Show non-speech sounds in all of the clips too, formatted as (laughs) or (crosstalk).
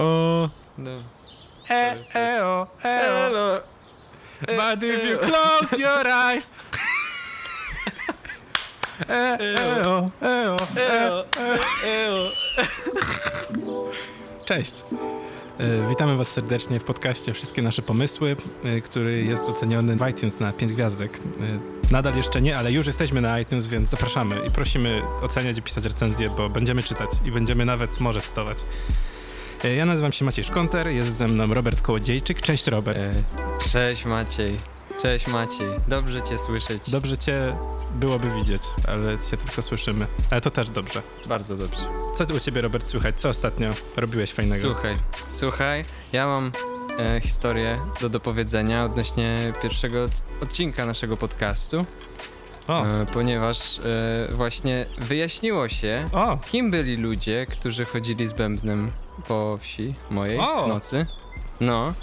o. No. E, e, o, e, o. Elo. But if you close your eyes. (laughs) E, e, o, e, o, e. Elo. Elo. Cześć. E, Witamy Was serdecznie w podcaście Wszystkie nasze pomysły, e, który jest oceniony w iTunes na 5 gwiazdek. E, Nadal jeszcze nie, ale już jesteśmy na iTunes, więc zapraszamy i prosimy oceniać i pisać recenzje, bo będziemy czytać i będziemy nawet może cytować. E, Ja nazywam się Maciej Szkonter, jest ze mną Robert Kołodziejczyk. Cześć Robert. E, Cześć Maciej. Cześć Maciej. Dobrze cię słyszeć. Dobrze Cię byłoby widzieć, ale Cię tylko słyszymy. Ale to też dobrze. Bardzo dobrze. Co u Ciebie Robert słychać? Co ostatnio robiłeś fajnego? Słuchaj, słuchaj, ja mam e, historię do dopowiedzenia odnośnie pierwszego od- odcinka naszego podcastu, O, e, ponieważ e, właśnie wyjaśniło się, o, kim byli ludzie, którzy chodzili z bębnem po wsi mojej O! w nocy. No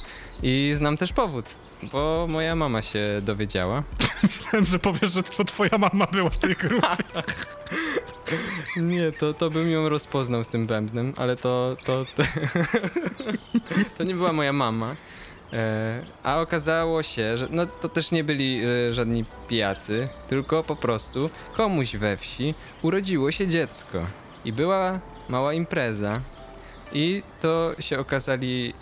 i znam też powód, bo moja mama się dowiedziała. (laughs) myślałem, że powiesz, że to Twoja mama była w tej grupie. (laughs) Nie, to, to bym ją rozpoznał z tym bębnem, ale to, to, to, to nie była moja mama. E, a okazało się, że no, to też nie byli e, żadni pijacy, tylko po prostu komuś we wsi urodziło się dziecko i była mała impreza. I to się okazali,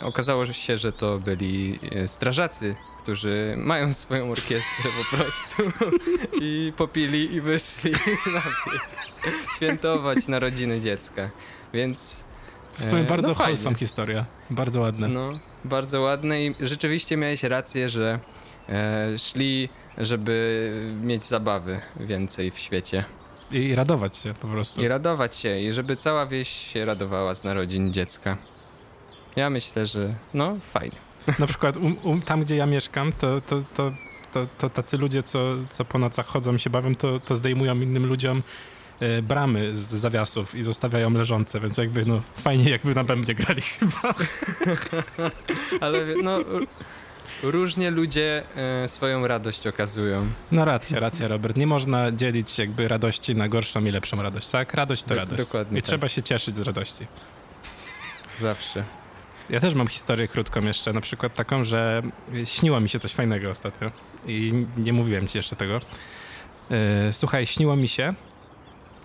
e, okazało się, że to byli e, strażacy, którzy mają (laughs) swoją orkiestrę po prostu (laughs) i popili i wyszli (laughs) na wieś świętować narodziny dziecka. Więc W sumie E, bardzo no fajnie. wholesome historia. Bardzo ładne. no, bardzo ładne i rzeczywiście miałeś rację, że e, szli, żeby mieć zabawy więcej w świecie I radować się po prostu. i radować się i żeby cała wieś się radowała z narodzin dziecka. Ja myślę, że no fajnie. Na przykład um, um, tam, gdzie ja mieszkam, to, to, to, to, to tacy ludzie, co, co po nocach chodzą się bawią, to, to zdejmują innym ludziom e, bramy z zawiasów i zostawiają leżące, więc jakby no fajnie jakby na bębnie grali chyba. (laughs) Ale no różnie ludzie e, swoją radość okazują. No racja, racja Robert. Nie można dzielić jakby radości na gorszą i lepszą radość, tak? Radość to Do- radość. dokładnie I tak. trzeba się cieszyć z radości. Zawsze. Ja też mam historię krótką jeszcze, na przykład taką, że śniło mi się coś fajnego ostatnio i nie mówiłem ci jeszcze tego. Yy, Słuchaj, śniło mi się,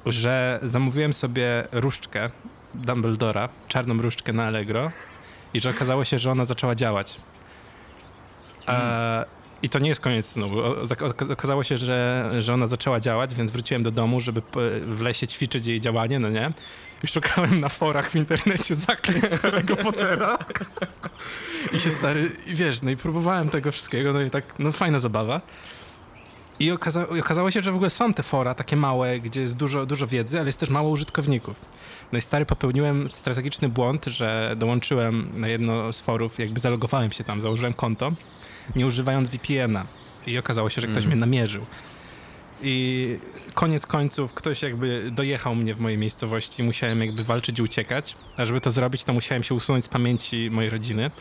że zamówiłem sobie różdżkę Dumbledora, czarną różdżkę na Allegro i że okazało się, że ona zaczęła działać. A, I to nie jest koniec snu. Okazało się, że, że ona zaczęła działać, więc wróciłem do domu, żeby w lesie ćwiczyć jej działanie, no nie? I szukałem na forach w internecie zaklęć (laughs) Harry'ego Pottera. I się stary, wiesz, no i próbowałem tego wszystkiego, no i tak, no fajna zabawa. I okaza- okazało się, że w ogóle są te fora takie małe, gdzie jest dużo, dużo wiedzy, ale jest też mało użytkowników. No i stary, popełniłem strategiczny błąd, że dołączyłem na jedno z forów, jakby zalogowałem się tam, założyłem konto, nie używając VPN-a. I okazało się, że ktoś Mm. mnie namierzył. I koniec końców ktoś jakby dojechał mnie w mojej miejscowości, musiałem jakby walczyć i uciekać. A żeby to zrobić, to musiałem się usunąć z pamięci mojej rodziny,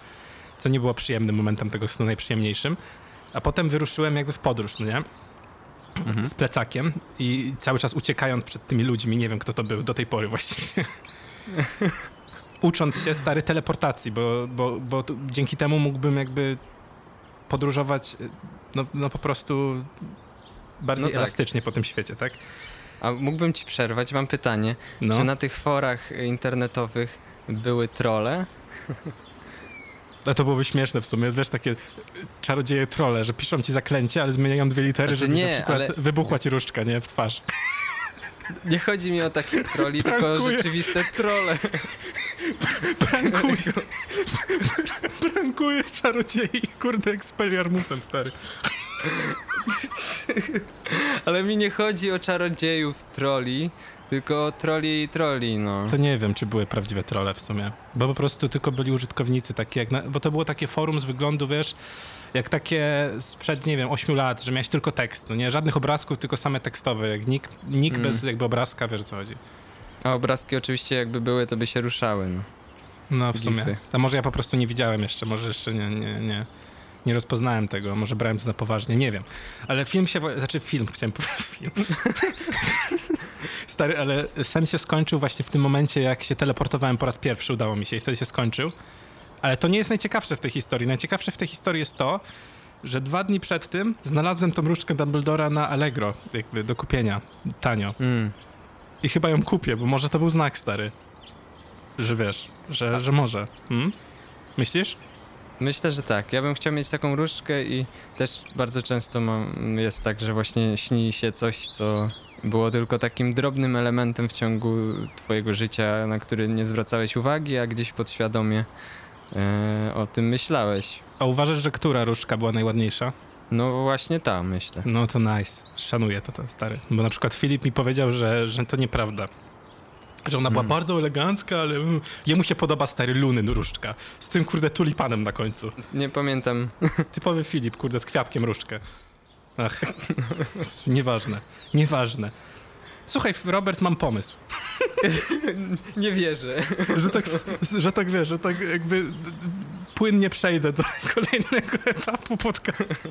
co nie było przyjemnym momentem tego snu, najprzyjemniejszym. A potem wyruszyłem jakby w podróż, no nie? Mhm. Z plecakiem i cały czas uciekając przed tymi ludźmi, nie wiem kto to był do tej pory właściwie. (laughs) Ucząc się stary teleportacji, bo, bo, bo dzięki temu mógłbym jakby podróżować no, no po prostu bardziej No tak. elastycznie po tym świecie, tak? A mógłbym ci przerwać, mam pytanie. No. Czy na tych forach internetowych były trole? No (laughs) to byłoby śmieszne w sumie, wiesz, takie y, czarodzieje trolle, że piszą ci zaklęcie, ale zmieniają dwie litery, Znaczy żeby nie, na przykład ale- wybuchła ci różdżka, nie? W twarz. Nie chodzi mi o takich troli, tylko o Prankuję. rzeczywiste trole. Prankuje. Prankuje czarodziei, kurde, Expelliarmusem, stary. Ale mi nie chodzi o czarodziejów troli, tylko troli i troli, no. To nie wiem, czy były prawdziwe trolle w sumie, bo po prostu tylko byli użytkownicy takie jak, na, bo to było takie forum z wyglądu, wiesz, jak takie sprzed, nie wiem, 8 lat, że miałeś tylko tekst, no nie, żadnych obrazków, tylko same tekstowe, jak nick, nick Mm. bez jakby obrazka, wiesz o co chodzi. A obrazki oczywiście jakby były, to by się ruszały, no. No w Gify. sumie. A może ja po prostu nie widziałem jeszcze, może jeszcze nie, nie, nie, nie rozpoznałem tego, może brałem to na poważnie, nie wiem. Ale film się, znaczy film, chciałem powiedzieć film. (laughs) Stary, ale sen się skończył właśnie w tym momencie, jak się teleportowałem po raz pierwszy, udało mi się i wtedy się skończył. Ale to nie jest najciekawsze w tej historii. Najciekawsze w tej historii jest to, że dwa dni przed tym znalazłem tą różdżkę Dumbledora na Allegro, jakby do kupienia, tanio. Mm. I chyba ją kupię, bo może to był znak, stary. Że wiesz, że, że może. Hmm? Myślisz? Myślę, że tak. Ja bym chciał mieć taką różdżkę i też bardzo często mam, jest tak, że właśnie śni się coś, co było tylko takim drobnym elementem w ciągu twojego życia, na który nie zwracałeś uwagi, a gdzieś podświadomie e, o tym myślałeś. A uważasz, że która różdżka była najładniejsza? No właśnie ta, myślę. No to nice. Szanuję to, to stary. Bo na przykład Filip mi powiedział, że, że to nieprawda. Że ona była Hmm. bardzo elegancka, ale mm, jemu się podoba stary Luny różdżka. Z tym kurde tulipanem na końcu. Nie pamiętam. (laughs) Typowy Filip, kurde, z kwiatkiem różdżkę. Ach, nieważne, nieważne. Słuchaj, Robert, mam pomysł. (laughs) nie wierzę. Że tak, że tak wiesz, że tak jakby płynnie przejdę do (laughs) kolejnego etapu podcastu.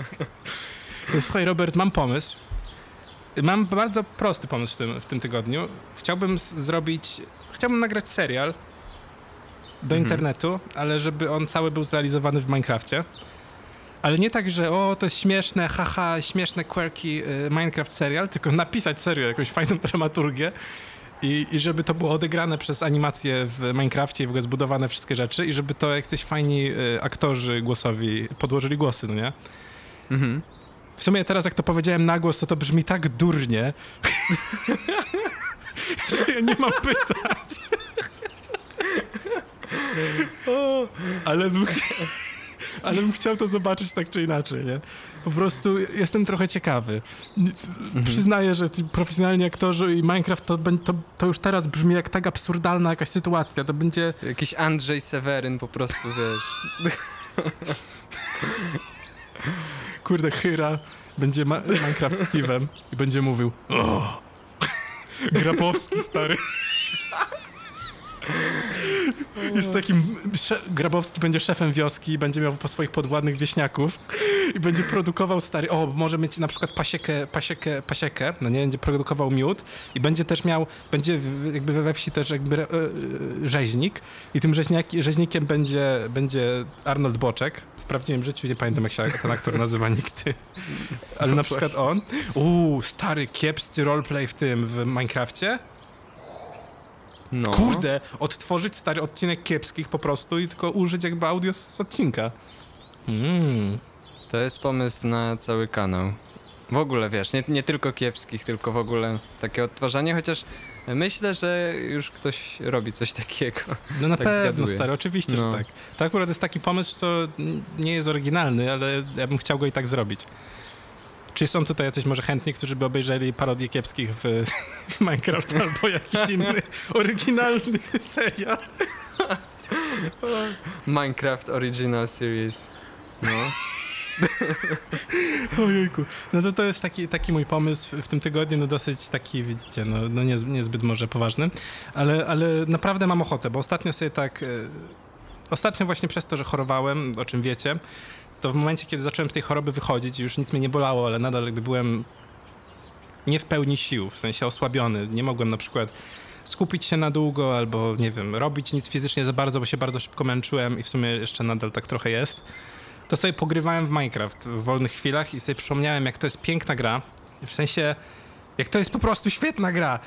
Słuchaj, Robert, mam pomysł. Mam bardzo prosty pomysł w tym, w tym tygodniu. Chciałbym zrobić, chciałbym nagrać serial do Mhm. internetu, ale żeby on cały był zrealizowany w Minecrafcie. Ale nie tak, że o, to jest śmieszne, haha, śmieszne, quirky Minecraft serial, tylko napisać serio jakąś fajną dramaturgię i, i żeby to było odegrane przez animację w Minecrafcie i w ogóle zbudowane wszystkie rzeczy i żeby to jak coś fajni y, aktorzy głosowi podłożyli głosy, no nie? Mhm. W sumie teraz jak to powiedziałem na głos, to to brzmi tak durnie, (laughs) że ja nie mam pytać. o, ale bym, ale bym chciał to zobaczyć tak czy inaczej, nie? Po prostu jestem trochę ciekawy. Przyznaję, że profesjonalni aktorzy i Minecraft to, to, to już teraz brzmi jak tak absurdalna jakaś sytuacja. To będzie... Jakiś Andrzej Seweryn po prostu, wiesz. (laughs) Kurde, Hyra będzie ma Minecraft Steve'em i będzie mówił o, (laughs) Grabowski stary. (laughs) Jest takim, Grabowski będzie szefem wioski, będzie miał po swoich podwładnych wieśniaków i będzie produkował stary, o, może mieć na przykład pasiekę, pasiekę, pasiekę, no nie, będzie produkował miód i będzie też miał, będzie jakby we wsi też jakby e, e, rzeźnik i tym rzeźnikiem będzie, będzie Arnold Boczek. W prawdziwym życiu nie pamiętam jak się ten aktor nazywa nigdy, ale na przykład on. Uuu, stary, kiepscy roleplay w tym, w Minecrafcie. No. Kurde, odtworzyć stary odcinek kiepskich po prostu i tylko użyć jakby audio z odcinka. Mm. To jest pomysł na cały kanał. W ogóle, wiesz, nie, nie tylko kiepskich, tylko w ogóle takie odtwarzanie, chociaż myślę, że już ktoś robi coś takiego. No na (laughs) Tak pewno, zgaduję. stary, oczywiście, No. że tak. To akurat jest taki pomysł, co nie jest oryginalny, ale ja bym chciał go i tak zrobić. Czy są tutaj jacyś może chętni, którzy by obejrzeli parodię kiepskich w (laughs) Minecraft albo jakiś inny oryginalny serial? Minecraft Original Series. No. (laughs) Ojejku. No to to jest taki, taki mój pomysł w tym tygodniu, no dosyć taki, widzicie, no, no nie, niezbyt może poważny, ale, ale naprawdę mam ochotę, bo ostatnio sobie tak, e, ostatnio właśnie przez to, że chorowałem, o czym wiecie, to w momencie, kiedy zacząłem z tej choroby wychodzić, już nic mnie nie bolało, ale nadal jakby byłem nie w pełni sił, w sensie osłabiony. Nie mogłem na przykład skupić się na długo albo, nie wiem, robić nic fizycznie za bardzo, bo się bardzo szybko męczyłem i w sumie jeszcze nadal tak trochę jest. To sobie pogrywałem w Minecraft w wolnych chwilach i sobie przypomniałem, jak to jest piękna gra. W sensie, jak to jest po prostu świetna gra.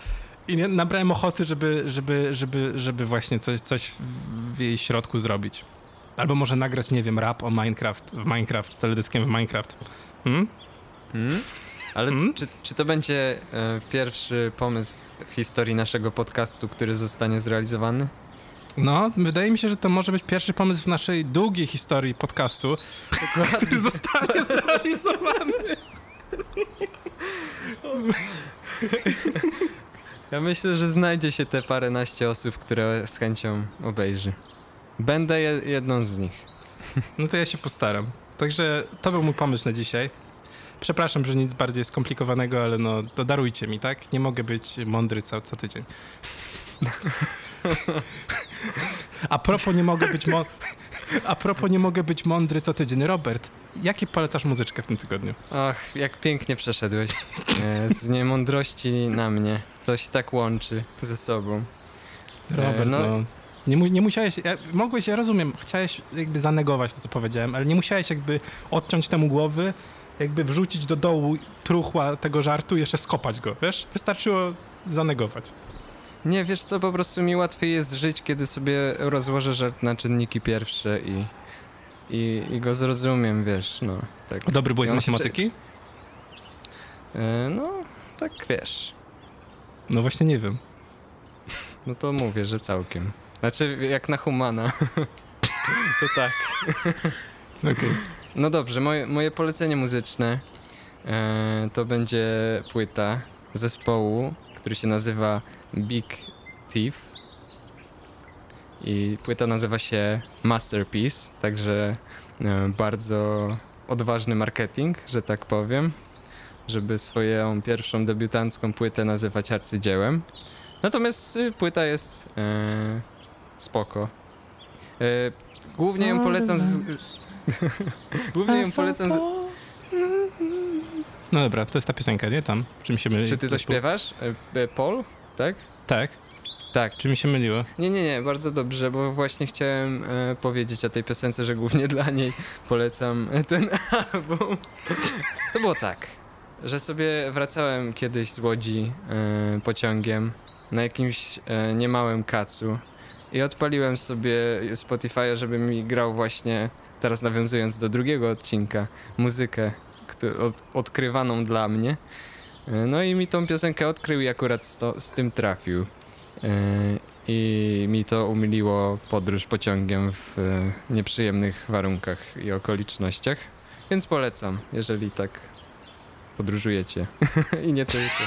I nabrałem ochoty, żeby, żeby, żeby, żeby właśnie coś, coś w jej środku zrobić. Albo może nagrać, nie wiem, rap o Minecraft, w Minecraft, z teledyskiem w Minecraft. Hmm? Hmm? Ale Hmm? czy, czy to będzie e, pierwszy pomysł w historii naszego podcastu, który zostanie zrealizowany? No, wydaje mi się, że to może być pierwszy pomysł w naszej długiej historii podcastu, który zostanie (laughs) zrealizowany. Ja myślę, że znajdzie się te paręnaście osób, które z chęcią obejrzy. Będę je, jedną z nich. (laughs) No to ja się postaram. Także to był mój pomysł na dzisiaj. Przepraszam, że nic bardziej skomplikowanego, ale no, to darujcie mi, tak? Nie mogę być mądry co, co tydzień. A propos nie mogę być mądry... (laughs) A propos nie mogę być mądry co tydzień. Robert, jakie polecasz muzyczkę w tym tygodniu? Ach, jak pięknie przeszedłeś e, z niemądrości na mnie. To się tak łączy ze sobą. Robert, no- no... Nie, mu- nie musiałeś, ja, mogłeś, ja rozumiem, chciałeś jakby zanegować to, co powiedziałem, ale nie musiałeś jakby odciąć temu głowy, jakby wrzucić do dołu truchła tego żartu i jeszcze skopać go, wiesz? Wystarczyło zanegować. Nie, wiesz co, po prostu mi łatwiej jest żyć, kiedy sobie rozłożę żart na czynniki pierwsze i, i, i go zrozumiem, wiesz, no. Tak, Dobry byłeś z matematyki? e, no, tak wiesz. No właśnie nie wiem. No to mówię, że całkiem. Znaczy, jak na humana. (laughs) to tak. (laughs) Okej. No dobrze, moje, moje polecenie muzyczne e, to będzie płyta zespołu, który się nazywa Big Thief. I płyta nazywa się Masterpiece, także e, bardzo odważny marketing, że tak powiem, żeby swoją pierwszą debiutancką płytę nazywać arcydziełem. Natomiast y, płyta jest e, spoko. E, głównie ją polecam z, (laughs) Głównie ją polecam. Z... No dobra, to jest ta piosenka, nie? Tam, czym się myli. Czy ty to śpiewasz? E, e, Paul? Tak? Tak, Tak. czy mi się myliło? Nie, nie, nie, bardzo dobrze, bo właśnie chciałem e, powiedzieć o tej piosence, że głównie (laughs) dla niej polecam ten album. (laughs) To było tak, że sobie wracałem kiedyś z Łodzi e, pociągiem na jakimś e, niemałym kacu i odpaliłem sobie Spotify'a, żeby mi grał właśnie, teraz nawiązując do drugiego odcinka, muzykę od, odkrywaną dla mnie. E, No i mi tą piosenkę odkrył i akurat z, to, z tym trafił. E, I mi to umiliło podróż pociągiem w e, nieprzyjemnych warunkach i okolicznościach. Więc polecam, jeżeli tak podróżujecie. (laughs) I nie tylko.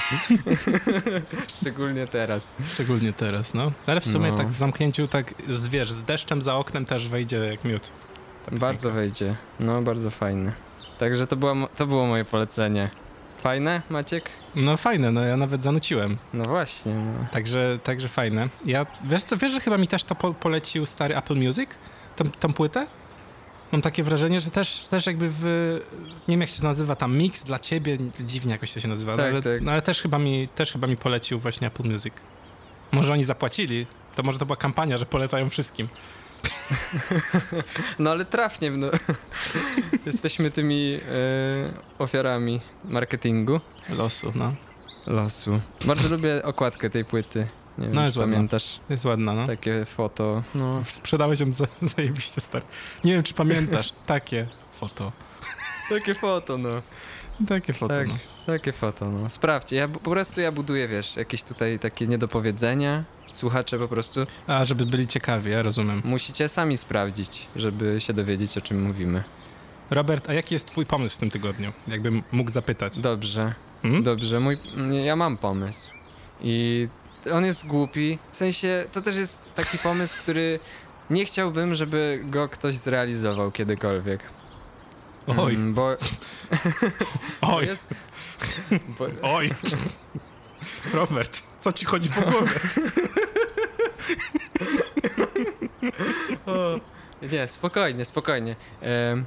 (laughs) Szczególnie teraz. Szczególnie teraz, no. Ale w sumie No. tak w zamknięciu, tak z, wiesz, z deszczem za oknem też wejdzie jak miód. ta piosenka. Bardzo wejdzie. No, bardzo fajne. Także to, była, to było moje polecenie. Fajne, Maciek? No fajne, no ja nawet zanuciłem. No właśnie. No. Także, także fajne. Ja, wiesz co, wiesz, że chyba mi też to po, polecił stary Apple Music? Tą, tą płytę? Mam takie wrażenie, że też, też jakby w, nie wiem jak się to nazywa, tam mix dla ciebie, dziwnie jakoś to się nazywa, Tak, ale, tak. no ale też chyba, mi, też chyba mi polecił właśnie Apple Music. Może oni zapłacili, to może to była kampania, że polecają wszystkim. (laughs) No ale trafnie, no. (laughs) Jesteśmy tymi e, ofiarami marketingu. Losu, no. Losu. Bardzo lubię okładkę tej płyty. Nie wiem, No, czy jest ładna. pamiętasz Jest ładna, no. takie foto. No, Sprzedałeś ją za, (laughs) zajebiście stary. Nie wiem, czy pamiętasz, (laughs) takie foto. takie foto, no. Takie foto, Tak, no. takie foto, no. Sprawdźcie, ja po prostu ja buduję, wiesz, jakieś tutaj takie niedopowiedzenia. Słuchacze po prostu A, żeby byli ciekawi, ja rozumiem. musicie sami sprawdzić, żeby się dowiedzieć, o czym mówimy. Robert, a jaki jest twój pomysł w tym tygodniu? Jakbym mógł zapytać. Dobrze, Hmm? dobrze. Mój, ja mam pomysł. I on jest głupi. W sensie, to też jest taki pomysł, który nie chciałbym, żeby go ktoś zrealizował kiedykolwiek. Oj, Mm, Bo (laughs) oj, jest... Bo, oj. Robert, co ci chodzi po głowie? (laughs) Nie, spokojnie, spokojnie. Em,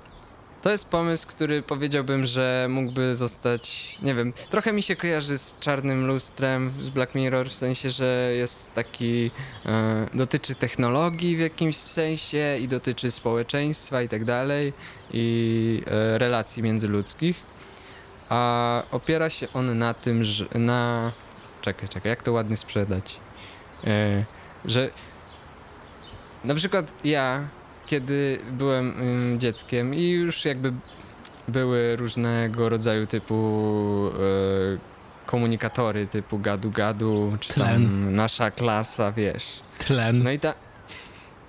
To jest pomysł, który powiedziałbym, że mógłby zostać, nie wiem, trochę mi się kojarzy z czarnym lustrem z Black Mirror, w sensie, że jest taki, e, dotyczy technologii w jakimś sensie i dotyczy społeczeństwa i tak dalej i e, relacji międzyludzkich, a opiera się on na tym, że na, czekaj, czekaj, jak to ładnie sprzedać, e, że na przykład ja, kiedy byłem dzieckiem i już jakby były różnego rodzaju typu e, komunikatory typu gadu-gadu, czy tam Tlen. nasza klasa, wiesz. Tlen, No i ta...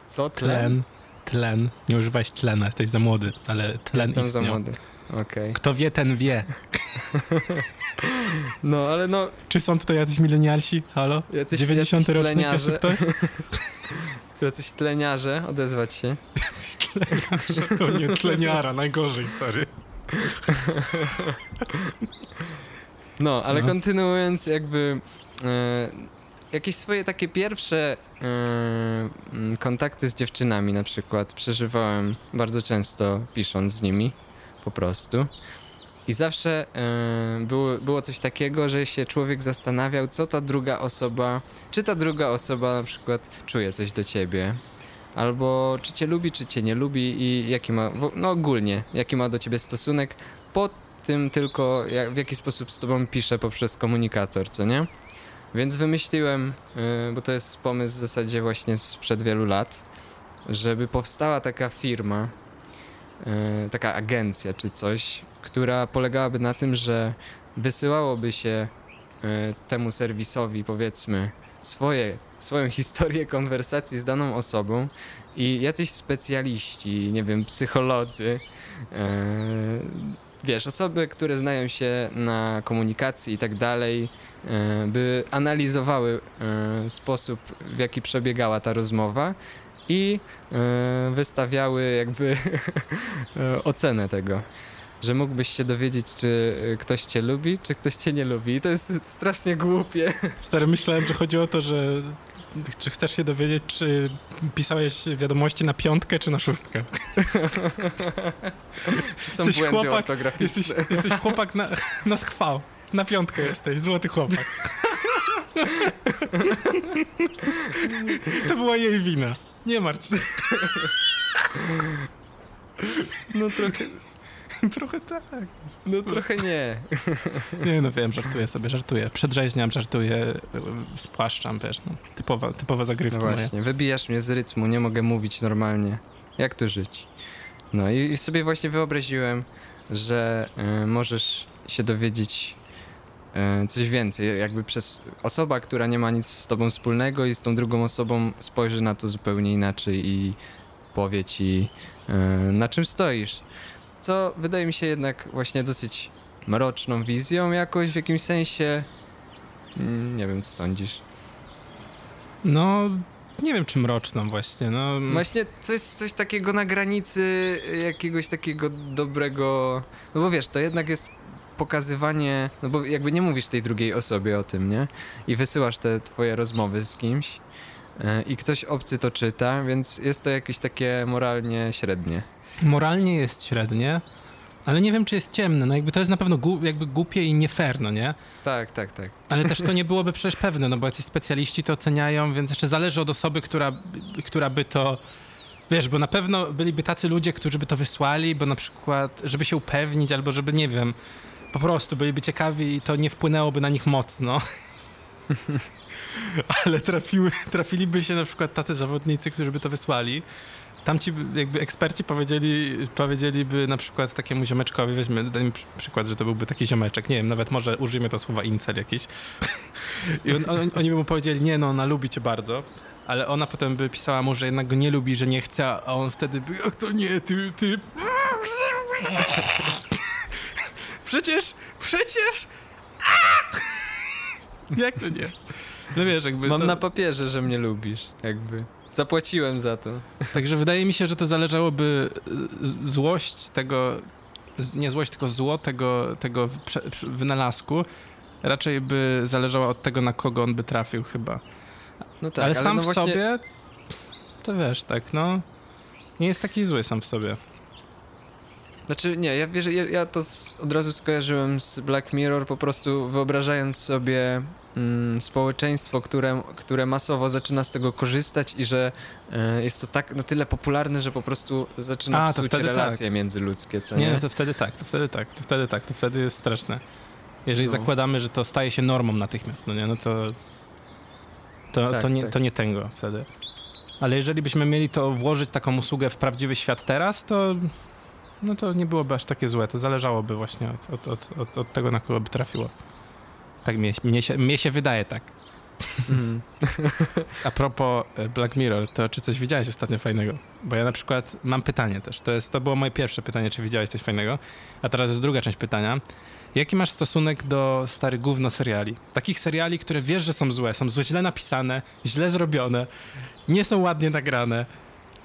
Co? Tlen? tlen, tlen. Nie używałeś tlena, jesteś za młody, ale tlen Jestem za istniał. młody. Okej. Kto wie, ten wie. (laughs) No, ale no, Czy są tutaj jacyś milenialsi? Halo? jacyś, 90 jacyś rocznik jeszcze ktoś? (laughs) jacyś tleniarze, odezwać się. Jacyś tleniarze. To nie tleniara, najgorzej, stary. No, ale No. kontynuując, jakby. E, jakieś swoje takie pierwsze mm, kontakty z dziewczynami na przykład przeżywałem bardzo często pisząc z nimi po prostu. I zawsze yy, było, było coś takiego, że się człowiek zastanawiał, co ta druga osoba, czy ta druga osoba na przykład czuje coś do ciebie, albo czy cię lubi, czy cię nie lubi i jaki ma, no ogólnie, jaki ma do ciebie stosunek, po tym tylko jak, w jaki sposób z tobą pisze poprzez komunikator, co nie? Więc wymyśliłem, yy, bo to jest pomysł w zasadzie właśnie sprzed wielu lat, żeby powstała taka firma, taka agencja czy coś, która polegałaby na tym, że wysyłałoby się yy, temu serwisowi powiedzmy swoje, swoją (laughs) historię konwersacji z daną osobą i jacyś specjaliści, nie wiem, psycholodzy, yy, wiesz, osoby, które znają się na komunikacji i tak dalej, e, by analizowały e, sposób, w jaki przebiegała ta rozmowa i e, wystawiały jakby (laughs) e, ocenę tego. Że mógłbyś się dowiedzieć, czy ktoś cię lubi, czy ktoś cię nie lubi. I to jest strasznie głupie. Stary, myślałem, że chodzi o to, że czy chcesz się dowiedzieć, czy pisałeś wiadomości na piątkę, czy na szóstkę? (laughs) Czy są Jesteś błędy chłopak, ortograficzne? Jesteś, jesteś chłopak na, na schwał. Na piątkę jesteś, złoty chłopak. (laughs) To była jej wina. Nie martw się. No trochę, Trochę tak. no trochę nie. Nie no wiem, żartuję sobie, żartuję. Przedrzeźniam, żartuję, spłaszczam, wiesz, no. Typowa, typowa No zagrywka moja. właśnie, wybijasz mnie z rytmu, nie mogę mówić normalnie. Jak tu żyć? No i, i sobie właśnie wyobraziłem, że y, możesz się dowiedzieć coś więcej, jakby przez osoba, która nie ma nic z tobą wspólnego i z tą drugą osobą spojrzy na to zupełnie inaczej i powie ci y, na czym stoisz. Co wydaje mi się jednak właśnie dosyć mroczną wizją jakoś w jakimś sensie. Mm, Nie wiem, co sądzisz. No, nie wiem, czy mroczną właśnie, no. Właśnie coś, coś takiego na granicy jakiegoś takiego dobrego. No bo wiesz, to jednak jest pokazywanie. No bo jakby nie mówisz tej drugiej osobie o tym, nie? I wysyłasz te twoje rozmowy z kimś e, i ktoś obcy to czyta, więc jest to jakieś takie moralnie średnie. Moralnie jest średnie, ale nie wiem, czy jest ciemne. No jakby to jest na pewno gu, jakby głupie i nie fair, no nie? Tak, tak, tak. Ale też to nie (laughs) byłoby przecież pewne, no bo jacyś specjaliści to oceniają, więc jeszcze zależy od osoby, która, która by to... Wiesz, bo na pewno byliby tacy ludzie, którzy by to wysłali, bo na przykład, żeby się upewnić, albo żeby, nie wiem, po prostu byliby ciekawi i to nie wpłynęłoby na nich mocno. (laughs) Ale trafiły, trafiliby się na przykład tacy zawodnicy, którzy by to wysłali. Tamci by- jakby eksperci powiedzieli, powiedzieliby na przykład takiemu ziomeczkowi, weźmy, dajmy przy- przykład, że to byłby taki ziomeczek, nie wiem, nawet może użyjmy to słowa incel jakiś. (laughs) I on, on, oni by mu powiedzieli, nie no, ona lubi cię bardzo, ale ona potem by pisała mu, że jednak go nie lubi, że nie chce, a on wtedy by, jak to nie, ty, ty... Przecież, przecież... Jak to nie? No wiesz, jakby Mam to... na papierze, że mnie lubisz, jakby. Zapłaciłem za to. Także wydaje mi się, że to zależałoby z- złość tego, nie złość, tylko zło tego, tego wynalazku raczej by zależała od tego, na kogo on by trafił chyba. No tak, ale sam no w właśnie... sobie, to wiesz, tak, no, nie jest taki zły sam w sobie. Znaczy nie, ja wierzę, ja, ja to z, od razu skojarzyłem z Black Mirror, po prostu wyobrażając sobie mm, społeczeństwo, które, które masowo zaczyna z tego korzystać i że e, jest to tak na tyle popularne, że po prostu zaczyna A, psuć relacje międzyludzkie, co Nie, nie? no to wtedy tak, to wtedy tak, to wtedy tak, to wtedy jest straszne. Jeżeli No. zakładamy, że to staje się normą natychmiast, no nie, no to to, Tak, to, nie, tak. to nie tego wtedy. Ale jeżeli byśmy mieli to włożyć taką usługę w prawdziwy świat teraz, to no to nie byłoby aż takie złe. To zależałoby właśnie od, od, od, od, tego, na kogo by trafiło. Tak mnie, mnie, się, mnie się wydaje tak. Mhm. (laughs) A propos e, Black Mirror, to czy coś widziałeś ostatnio fajnego? Bo ja na przykład mam pytanie też. To, jest, to było moje pierwsze pytanie, czy widziałeś coś fajnego. A teraz jest druga część pytania. Jaki masz stosunek do starych gówno seriali? Takich seriali, które wiesz, że są złe, są źle napisane, źle zrobione, nie są ładnie nagrane,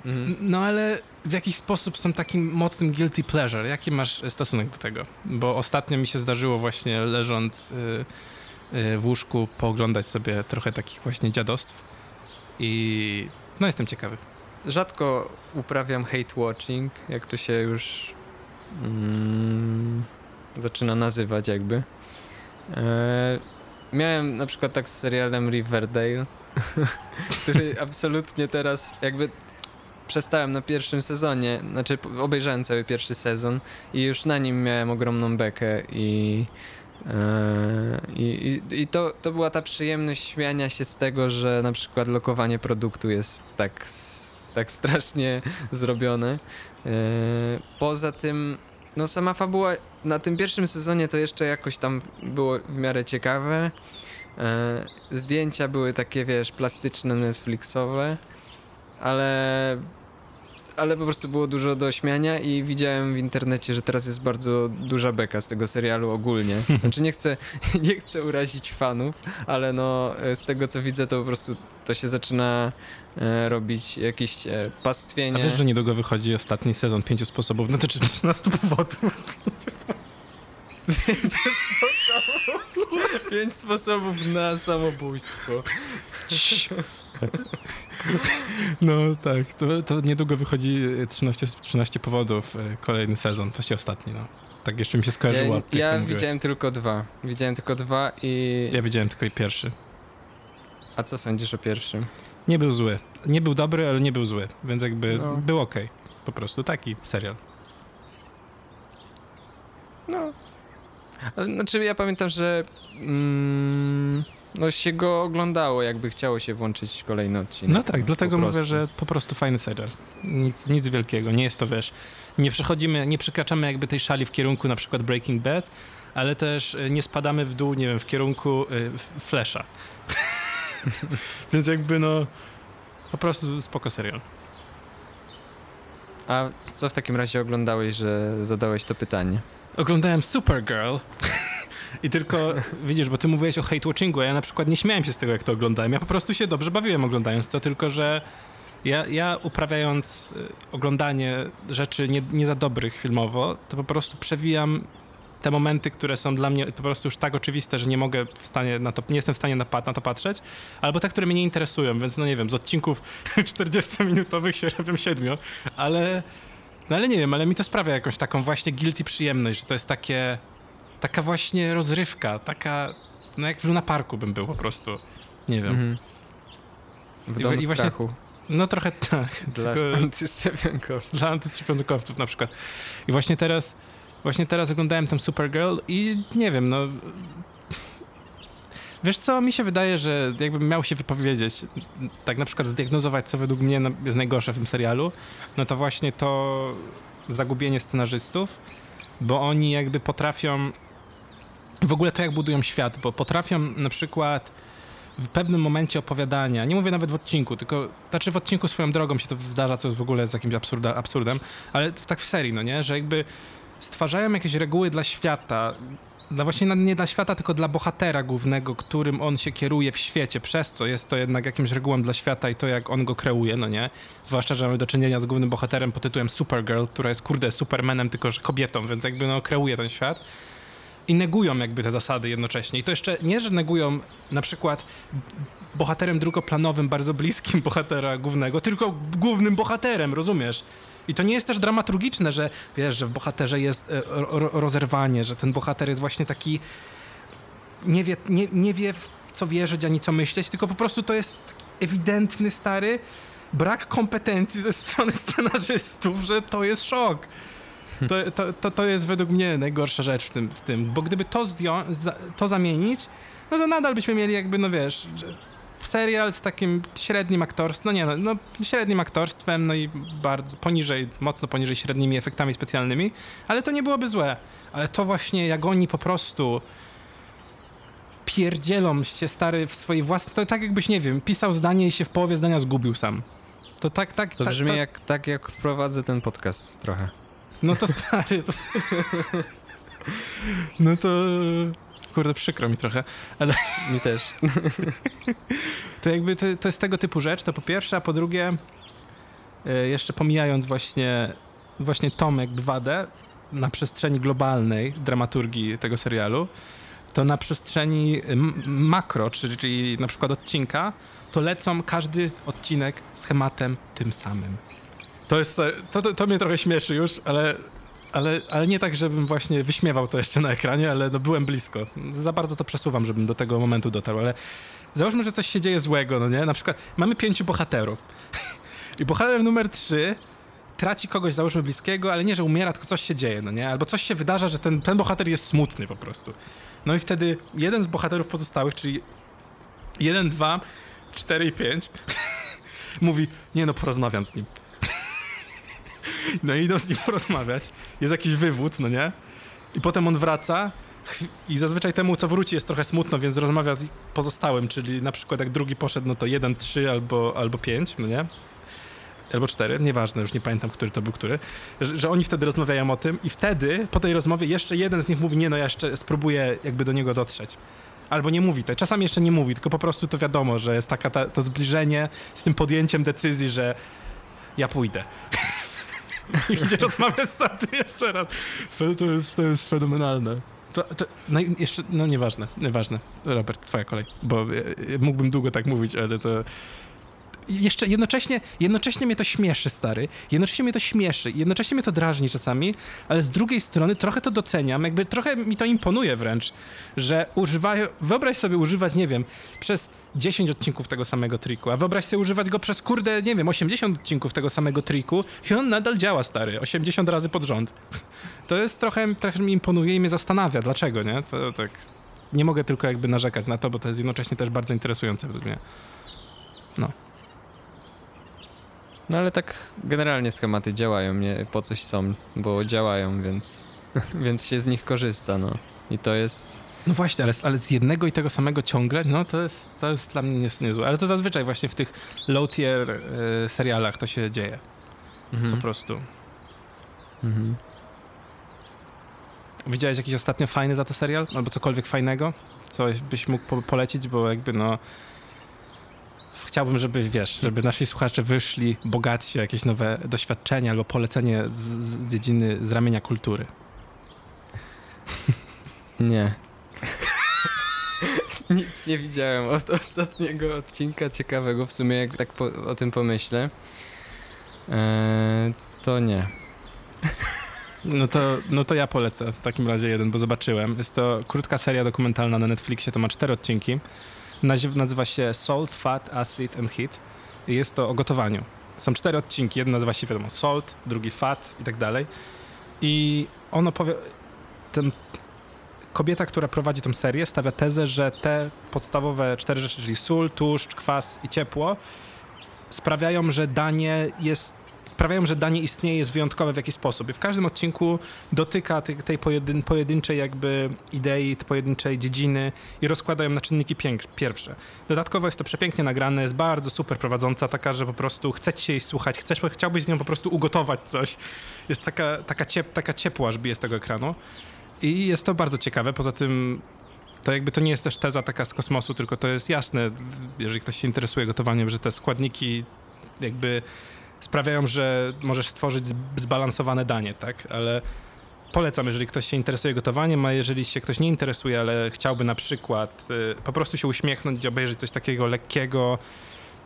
Mhm. No ale w jakiś sposób są takim mocnym guilty pleasure. Jaki masz e, stosunek do tego? Bo ostatnio mi się zdarzyło właśnie leżąc y, y, w łóżku pooglądać sobie trochę takich właśnie dziadostw i no jestem ciekawy. Rzadko uprawiam hate watching, jak to się już mm, zaczyna nazywać jakby. E, miałem na przykład tak z serialem Riverdale, (laughs) który absolutnie teraz jakby przestałem na pierwszym sezonie, znaczy obejrzałem cały pierwszy sezon i już na nim miałem ogromną bekę i e, i, i, I to, to była ta przyjemność śmiania się z tego, że na przykład lokowanie produktu jest tak, tak strasznie zrobione. E, poza tym, no sama fabuła na tym pierwszym sezonie to jeszcze jakoś tam było w miarę ciekawe. E, zdjęcia były takie, wiesz, plastyczne, Netflixowe, ale ale po prostu było dużo do śmiania i widziałem w internecie, że teraz jest bardzo duża beka z tego serialu ogólnie. (laughs) Znaczy nie chcę, nie chcę urazić fanów, ale no z tego co widzę to po prostu to się zaczyna e, robić jakieś e, pastwienie. A wiesz, że niedługo wychodzi ostatni sezon pięciu sposobów, no to czy 13 powodów. (laughs) Pięć sposobów. Pięć sposobów na samobójstwo. No tak, to, to niedługo wychodzi 13, 13 powodów, e, kolejny sezon, właściwie ostatni, no. Tak jeszcze mi się skojarzyło. Ja, ja widziałem tylko dwa. Widziałem tylko dwa i... Ja widziałem tylko i pierwszy. A co sądzisz o pierwszym? Nie był zły. Nie był dobry, ale nie był zły, więc jakby no. był ok. Po prostu taki serial. No. Ale, znaczy ja pamiętam, że... Mm no się go oglądało, jakby chciało się włączyć kolejny odcinek. No tak, no, dlatego mówię, że po prostu fajny serial. Nic, nic wielkiego. Nie jest to, wiesz, nie przechodzimy, nie przekraczamy jakby tej szali w kierunku na przykład Breaking Bad, ale też e, nie spadamy w dół, nie wiem, w kierunku y, Flasha. (laughs) Więc jakby no po prostu spoko serial. A co w takim razie oglądałeś, że zadałeś to pytanie? Oglądałem Supergirl. (laughs) I tylko, widzisz, bo ty mówiłeś o hate-watchingu, a ja na przykład nie śmiałem się z tego, jak to oglądałem. Ja po prostu się dobrze bawiłem oglądając to, tylko że ja, ja uprawiając y, oglądanie rzeczy nie, nie za dobrych filmowo, to po prostu przewijam te momenty, które są dla mnie po prostu już tak oczywiste, że nie mogę w stanie na to, nie jestem w stanie na, na to patrzeć, albo te, które mnie nie interesują, więc no nie wiem, z odcinków (laughs) 40-minutowych się robią siedmiu, ale no ale nie wiem, ale mi to sprawia jakąś taką właśnie guilty przyjemność, że to jest takie taka właśnie rozrywka, taka, no jak w Luna Parku bym był po prostu, nie wiem. Mhm. W domu I, i właśnie. No trochę tak. (laughs) Dla antyszczepionkowców. Dla antyszczepionkowców na przykład. I właśnie teraz, właśnie teraz oglądałem tam Supergirl i nie wiem, no... Wiesz co, mi się wydaje, że jakbym miał się wypowiedzieć, tak na przykład zdiagnozować, co według mnie jest najgorsze w tym serialu, no to właśnie to zagubienie scenarzystów, bo oni jakby potrafią w ogóle to, jak budują świat, bo potrafią na przykład w pewnym momencie opowiadania, nie mówię nawet w odcinku, tylko, znaczy w odcinku swoją drogą się to zdarza, co jest w ogóle z jakimś absurda, absurdem, ale tak w serii, no nie, że jakby stwarzają jakieś reguły dla świata, dla właśnie nie dla świata, tylko dla bohatera głównego, którym on się kieruje w świecie, przez co jest to jednak jakimś regułą dla świata i to, jak on go kreuje, no nie? Zwłaszcza, że mamy do czynienia z głównym bohaterem pod tytułem Supergirl, która jest, kurde, Supermanem, tylko że kobietą, więc jakby no kreuje ten świat i negują jakby te zasady jednocześnie. I to jeszcze nie, że negują na przykład bohaterem drugoplanowym, bardzo bliskim bohatera głównego, tylko głównym bohaterem, rozumiesz? I to nie jest też dramaturgiczne, że wiesz, że w bohaterze jest e, rozerwanie, że ten bohater jest właśnie taki nie wie, nie, nie wie w co wierzyć ani co myśleć, tylko po prostu to jest ewidentny stary brak kompetencji ze strony (laughs) scenarzystów, że to jest szok. To, to, to, to jest według mnie najgorsza rzecz w tym, w tym bo gdyby to, zdją- to zamienić, no to nadal byśmy mieli jakby, no wiesz, serial z takim średnim aktorstwem, no nie no, no, średnim aktorstwem, no i bardzo poniżej, mocno poniżej średnimi efektami specjalnymi, ale to nie byłoby złe. Ale to właśnie, jak oni po prostu pierdzielą się stary w swojej własnej, to tak jakbyś, nie wiem, pisał zdanie i się w połowie zdania zgubił sam. To tak, tak, To tak, brzmi tak, jak, tak, jak prowadzę ten podcast trochę. No to stary, to... No to... Kurde, przykro mi trochę, ale... Mi też. (laughs) To jakby to, to jest tego typu rzecz, to po pierwsze, a po drugie, e, jeszcze pomijając właśnie, właśnie Tomek wadę na przestrzeni globalnej dramaturgii tego serialu, to na przestrzeni makro, czyli na przykład odcinka, to lecą każdy odcinek schematem tym samym. To jest, to, to, to mnie trochę śmieszy już, ale, ale, ale nie tak, żebym właśnie wyśmiewał to jeszcze na ekranie, ale no byłem blisko. Za bardzo to przesuwam, żebym do tego momentu dotarł, ale załóżmy, że coś się dzieje złego, no nie? Na przykład mamy pięciu bohaterów (laughs) i bohater numer trzy traci kogoś, załóżmy, bliskiego, ale nie, że umiera, tylko coś się dzieje, no nie? Albo coś się wydarza, że ten, ten bohater jest smutny po prostu. No i wtedy jeden z bohaterów pozostałych, czyli jeden, dwa, cztery i pięć, (laughs) mówi, nie no, porozmawiam z nim. No i idą z nim porozmawiać. Jest jakiś wywód, no nie? I potem on wraca i zazwyczaj temu, co wróci, jest trochę smutno, więc rozmawia z pozostałym, czyli na przykład jak drugi poszedł, no to jeden, trzy albo, albo pięć, no nie? albo cztery, nieważne, już nie pamiętam, który to był który, że, że, oni wtedy rozmawiają o tym i wtedy po tej rozmowie jeszcze jeden z nich mówi, nie no, ja jeszcze spróbuję jakby do niego dotrzeć. Albo nie mówi to. Czasami jeszcze nie mówi, tylko po prostu to wiadomo, że jest taka ta, to zbliżenie z tym podjęciem decyzji, że ja pójdę. (laughs) Idzie rozmawiać z tym jeszcze raz. To jest, to jest fenomenalne. To, to, no jeszcze, no nieważne, nieważne. Robert, twoja kolej, bo e, e, mógłbym długo tak mówić, ale to jeszcze jednocześnie, jednocześnie mnie to śmieszy, stary. Jednocześnie mnie to śmieszy, jednocześnie mnie to drażni czasami, ale z drugiej strony trochę to doceniam, jakby trochę mi to imponuje wręcz, że używają, wyobraź sobie używać, nie wiem, przez 10 odcinków tego samego triku, a wyobraź sobie używać go przez, kurde, nie wiem, 80 odcinków tego samego triku i on nadal działa, stary, 80 razy pod rząd. To jest trochę, trochę mi imponuje i mnie zastanawia, dlaczego, nie? To tak, nie mogę tylko jakby narzekać na to, bo to jest jednocześnie też bardzo interesujące według mnie. No. No ale tak generalnie schematy działają, nie po coś są, bo działają, więc, (laughs) więc się z nich korzysta, no. I to jest... No właśnie, ale, ale z jednego i tego samego ciągle, no to jest, to jest dla mnie niezłe. Ale to zazwyczaj właśnie w tych low tier y, serialach to się dzieje. Mhm. Po prostu. Mhm. Widziałeś jakiś ostatnio fajny za to serial? Albo cokolwiek fajnego? Coś byś mógł po polecić, bo jakby no chciałbym, żeby, wiesz, żeby nasi słuchacze wyszli bogatsi o jakieś nowe doświadczenia albo polecenie z, z dziedziny z ramienia kultury. (laughs) Nie. (laughs) Nic nie widziałem od ostatniego odcinka ciekawego, w sumie jak tak po, o tym pomyślę. Eee, to nie. No to, no to ja polecę w takim razie jeden, bo zobaczyłem. Jest to krótka seria dokumentalna na Netflixie, to ma cztery odcinki. Nazywa się Salt, Fat, Acid and Heat. Jest to o gotowaniu. Są cztery odcinki. Jeden nazywa się, wiadomo, Salt, drugi Fat i tak dalej. I on opowie... Ten kobieta, która prowadzi tą serię, stawia tezę, że te podstawowe cztery rzeczy, czyli sól, tłuszcz, kwas i ciepło, sprawiają, że danie jest sprawiają, że danie istnieje, jest wyjątkowe w jakiś sposób. I w każdym odcinku dotyka tej, pojedyn pojedynczej jakby idei, tej pojedynczej dziedziny i rozkładają na czynniki pierwsze. Dodatkowo jest to przepięknie nagrane, jest bardzo super prowadząca, taka, że po prostu chcecie jej słuchać, chcesz, chciałbyś z nią po prostu ugotować coś. Jest taka, taka, ciep, taka ciepła, aż bije z tego ekranu. I jest to bardzo ciekawe, poza tym to jakby to nie jest też teza taka z kosmosu, tylko to jest jasne, jeżeli ktoś się interesuje gotowaniem, że te składniki jakby sprawiają, że możesz stworzyć zbalansowane danie, tak? Ale polecam, jeżeli ktoś się interesuje gotowaniem, a jeżeli się ktoś nie interesuje, ale chciałby na przykład y, po prostu się uśmiechnąć obejrzeć coś takiego lekkiego,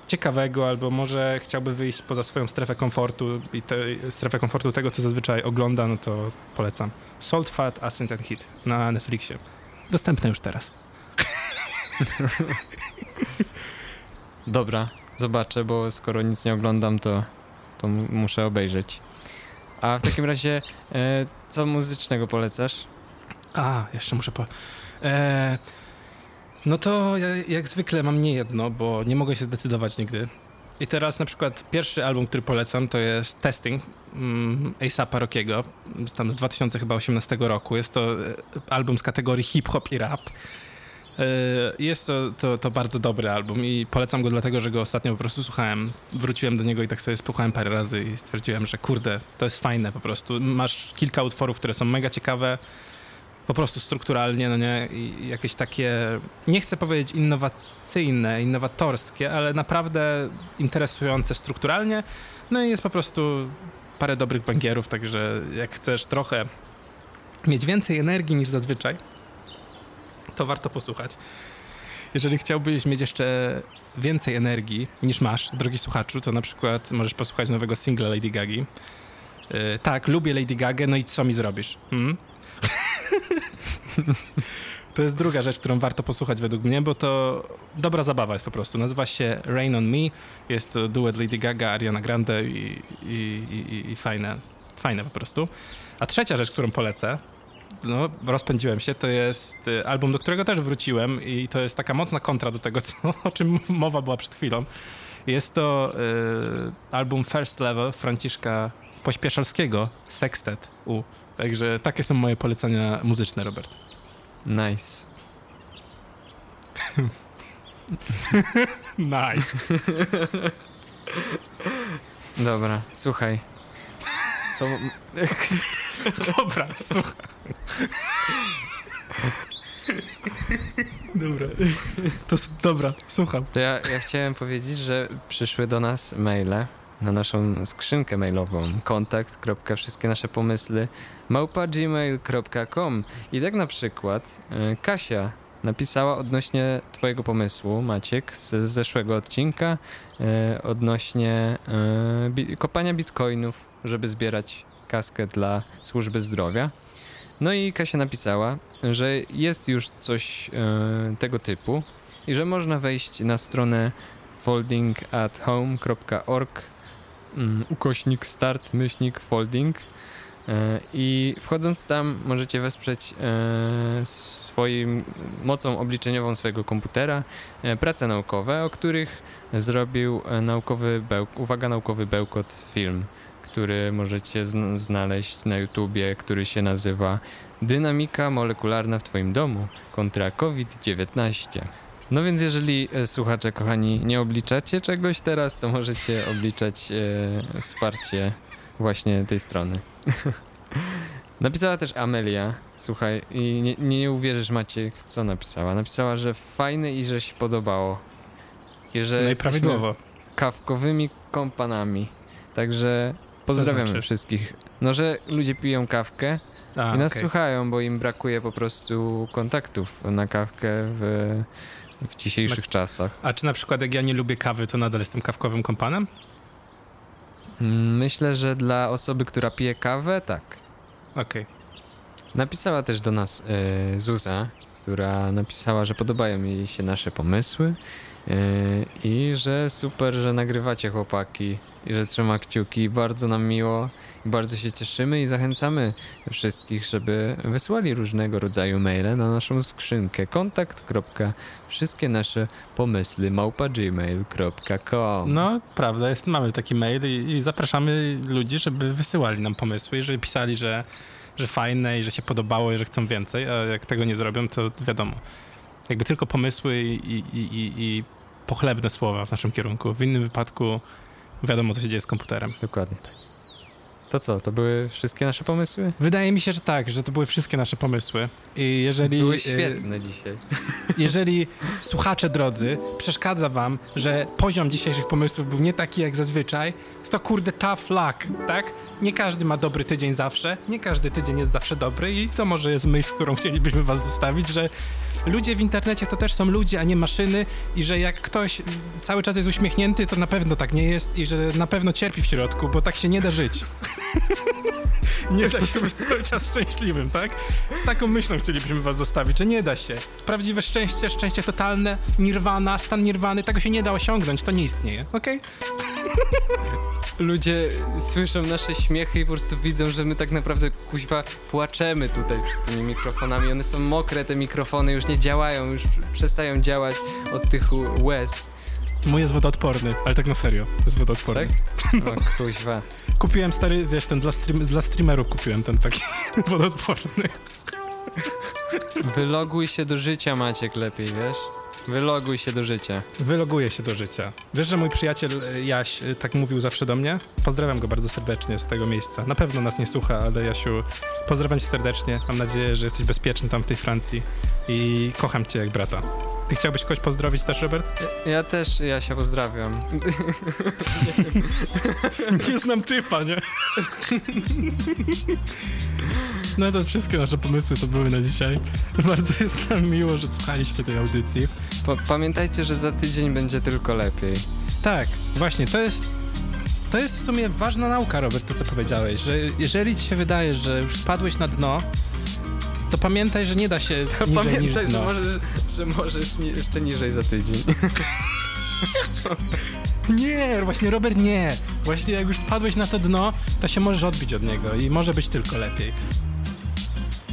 ciekawego, albo może chciałby wyjść poza swoją strefę komfortu i te, strefę komfortu tego, co zazwyczaj ogląda, no to polecam. Salt, Fat, Ascent and Heat na Netflixie. Dostępne już teraz. (laughs) Dobra, zobaczę, bo skoro nic nie oglądam, to to muszę obejrzeć. A w takim razie, e, co muzycznego polecasz? A, jeszcze muszę po... E, no to ja, jak zwykle mam nie jedno, bo nie mogę się zdecydować nigdy. I teraz na przykład pierwszy album, który polecam, to jest Testing um, A$APa Rockiego, tam z 2018 roku. Jest to e, album z kategorii hip-hop i rap. E, jest to, to, to, bardzo dobry album i polecam go dlatego, że go ostatnio po prostu słuchałem. Wróciłem do niego i tak sobie słuchałem parę razy i stwierdziłem, że kurde, to jest fajne po prostu. Masz kilka utworów, które są mega ciekawe, po prostu strukturalnie, no nie, i jakieś takie, nie chcę powiedzieć innowacyjne, innowatorskie, ale naprawdę interesujące strukturalnie. No i jest po prostu parę dobrych bangierów, także jak chcesz trochę mieć więcej energii niż zazwyczaj, to warto posłuchać. Jeżeli chciałbyś mieć jeszcze więcej energii niż masz, drogi słuchaczu, to na przykład możesz posłuchać nowego singla Lady Gagi. Yy, tak, lubię Lady Gagę, no i co mi zrobisz? Hmm? (laughs) to jest druga rzecz, którą warto posłuchać według mnie, bo to dobra zabawa jest po prostu. Nazywa się Rain on Me. Jest to duet Lady Gaga, Ariana Grande i, i, i, i fajne, fajne po prostu. A trzecia rzecz, którą polecę, no, rozpędziłem się, to jest y, album, do którego też wróciłem i to jest taka mocna kontra do tego, co, (laughs) o czym mowa była przed chwilą. Jest to y, album First Level Franciszka Pośpieszalskiego, Sextet U. Także takie są moje polecenia muzyczne, Robert. Nice. (laughs) nice. (laughs) Dobra, słuchaj. To... (laughs) Dobra, słuchaj. Dobra. To, dobra, słucham. To ja, ja chciałem powiedzieć, że przyszły do nas maile na naszą skrzynkę mailową kontakt. wszystkie nasze pomysły małpa.gmail.com i tak na przykład y, Kasia napisała odnośnie twojego pomysłu, Maciek, z zeszłego odcinka y, odnośnie bi kopania bitcoinów, żeby zbierać kaskę dla służby zdrowia. No i Kasia napisała, że jest już coś tego typu i że można wejść na stronę foldingathome.org um, ukośnik start myślnik folding e, i wchodząc tam możecie wesprzeć e, swoim mocą obliczeniową swojego komputera e, prace naukowe, o których zrobił naukowy bełk, uwaga naukowy bełkot film, który możecie znaleźć na YouTubie, który się nazywa Dynamika molekularna w Twoim domu kontra COVID-19. No więc jeżeli e, słuchacze, kochani, nie obliczacie czegoś teraz, to możecie obliczać e, wsparcie właśnie tej strony. (laughs) Napisała też Amelia, słuchaj, i nie, nie uwierzysz Maciek, co napisała. Napisała, że fajny i że się podobało. I że no i prawidłowo. kawkowymi kompanami. Także pozdrawiamy znaczy? wszystkich. No, że ludzie piją kawkę A, i nas okay. słuchają, bo im brakuje po prostu kontaktów na kawkę w w dzisiejszych Na... czasach. A czy na przykład jak ja nie lubię kawy, to nadal jestem kawkowym kompanem? Mm, myślę, że dla osoby, która pije kawę, tak. Okej. Okay. Napisała też do nas y, Zuza, która napisała, że podobają jej się nasze pomysły i że super, że nagrywacie chłopaki i że trzyma kciuki. Bardzo nam miło i bardzo się cieszymy i zachęcamy wszystkich, żeby wysłali różnego rodzaju maile na naszą skrzynkę kontakt. Wszystkie nasze pomysły małpa.gmail.com No, prawda, jest, mamy taki mail i, i zapraszamy ludzi, żeby wysyłali nam pomysły i żeby pisali, że że fajne i że się podobało i że chcą więcej, a jak tego nie zrobią, to wiadomo. Jakby tylko pomysły i, i, i, i pochlebne słowa w naszym kierunku. W innym wypadku wiadomo, co się dzieje z komputerem. Dokładnie tak. To co, to były wszystkie nasze pomysły? Wydaje mi się, że tak, że to były wszystkie nasze pomysły. I jeżeli. Były y, świetne y dzisiaj. (laughs) Jeżeli słuchacze drodzy, przeszkadza wam, że poziom dzisiejszych pomysłów był nie taki jak zazwyczaj, to kurde tough luck, tak? Nie każdy ma dobry tydzień zawsze, nie każdy tydzień jest zawsze dobry i to może jest myśl, którą chcielibyśmy was zostawić, że ludzie w internecie to też są ludzie, a nie maszyny i że jak ktoś cały czas jest uśmiechnięty, to na pewno tak nie jest i że na pewno cierpi w środku, bo tak się nie da żyć. Nie da się być cały czas szczęśliwym, tak? Z taką myślą chcielibyśmy was zostawić, że nie da się. Prawdziwe szczęście, szczęście totalne, nirwana, stan nirwany, tego się nie da osiągnąć, to nie istnieje, okej? Okay? (laughs) ludzie słyszą nasze śmiechy i po prostu widzą, że my tak naprawdę kuźwa płaczemy tutaj przed tymi mikrofonami. One są mokre, te mikrofony już nie działają, już przestają działać od tych łez. Mój jest wodoodporny, ale tak na serio, jest wodoodporny. Tak? O kuźwa. Kupiłem stary, wiesz, ten dla, stream, dla streamerów kupiłem ten taki (laughs) wodoodporny. Wyloguj się do życia Maciek lepiej, wiesz? Wyloguj się do życia. Wyloguję się do życia. Wiesz, że mój przyjaciel e, Jaś e, tak mówił zawsze do mnie? Pozdrawiam go bardzo serdecznie z tego miejsca. Na pewno nas nie słucha, ale Jasiu, pozdrawiam cię serdecznie. Mam nadzieję, że jesteś bezpieczny tam w tej Francji i kocham cię jak brata. Ty chciałbyś kogoś pozdrowić też, Robert? Ja, też, ja się pozdrawiam. (laughs) nie znam typa, nie? (laughs) No to wszystkie nasze pomysły to były na dzisiaj. Bardzo jest nam miło, że słuchaliście tej audycji. Pa- pamiętajcie, że za tydzień będzie tylko lepiej. Tak, właśnie, to jest. To jest w sumie ważna nauka, Robert, to co powiedziałeś, że jeżeli ci się wydaje, że już spadłeś na dno, to pamiętaj, że nie da się To niżej niż pamiętaj, dno. że możesz, że możesz ni- jeszcze niżej za tydzień. (laughs) Nie, właśnie Robert, nie. Właśnie jak już spadłeś na to dno, to się możesz odbić od niego i może być tylko lepiej.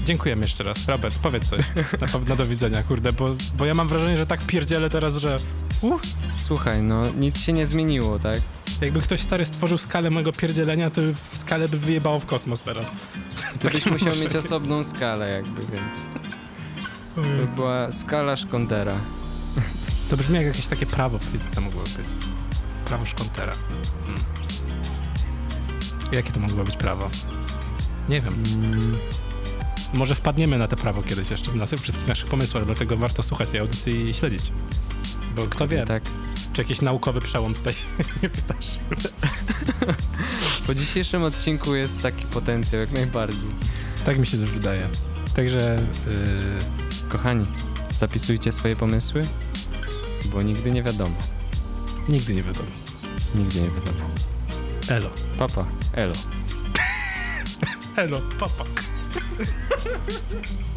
Dziękujemy jeszcze raz. Robert, powiedz coś. Na, na do widzenia, kurde, bo, bo ja mam wrażenie, że tak pierdzielę teraz, że uh, Słuchaj, no nic się nie zmieniło, tak? jakby ktoś stary stworzył skalę mojego pierdzielenia, to w skalę by wyjebało w kosmos teraz. Ty (laughs) byś Takie musiał mieć osobną skalę jakby, więc to by była skala Szkondera. To brzmi jak jakieś takie prawo w fizyce mogło być. Prawo Szkontera. Hmm. Jakie to mogło być prawo? Nie wiem. Mm, Może wpadniemy na to prawo kiedyś jeszcze w naszych wszystkich naszych pomysłach, dlatego warto słuchać tej audycji i śledzić. Bo kto wie, tak. czy jakiś naukowy przełom tutaj (laughs) nie wydarzy. Po dzisiejszym odcinku jest taki potencjał jak najbardziej. Tak mi się też wydaje. Także yy, Kochani, zapisujcie swoje pomysły, bo nigdy nie wiadomo. nigdy nie wiadomo. Nigdy nie wiadomo. Elo. Papa, elo. (laughs) Elo, papa. Ha ha ha ha!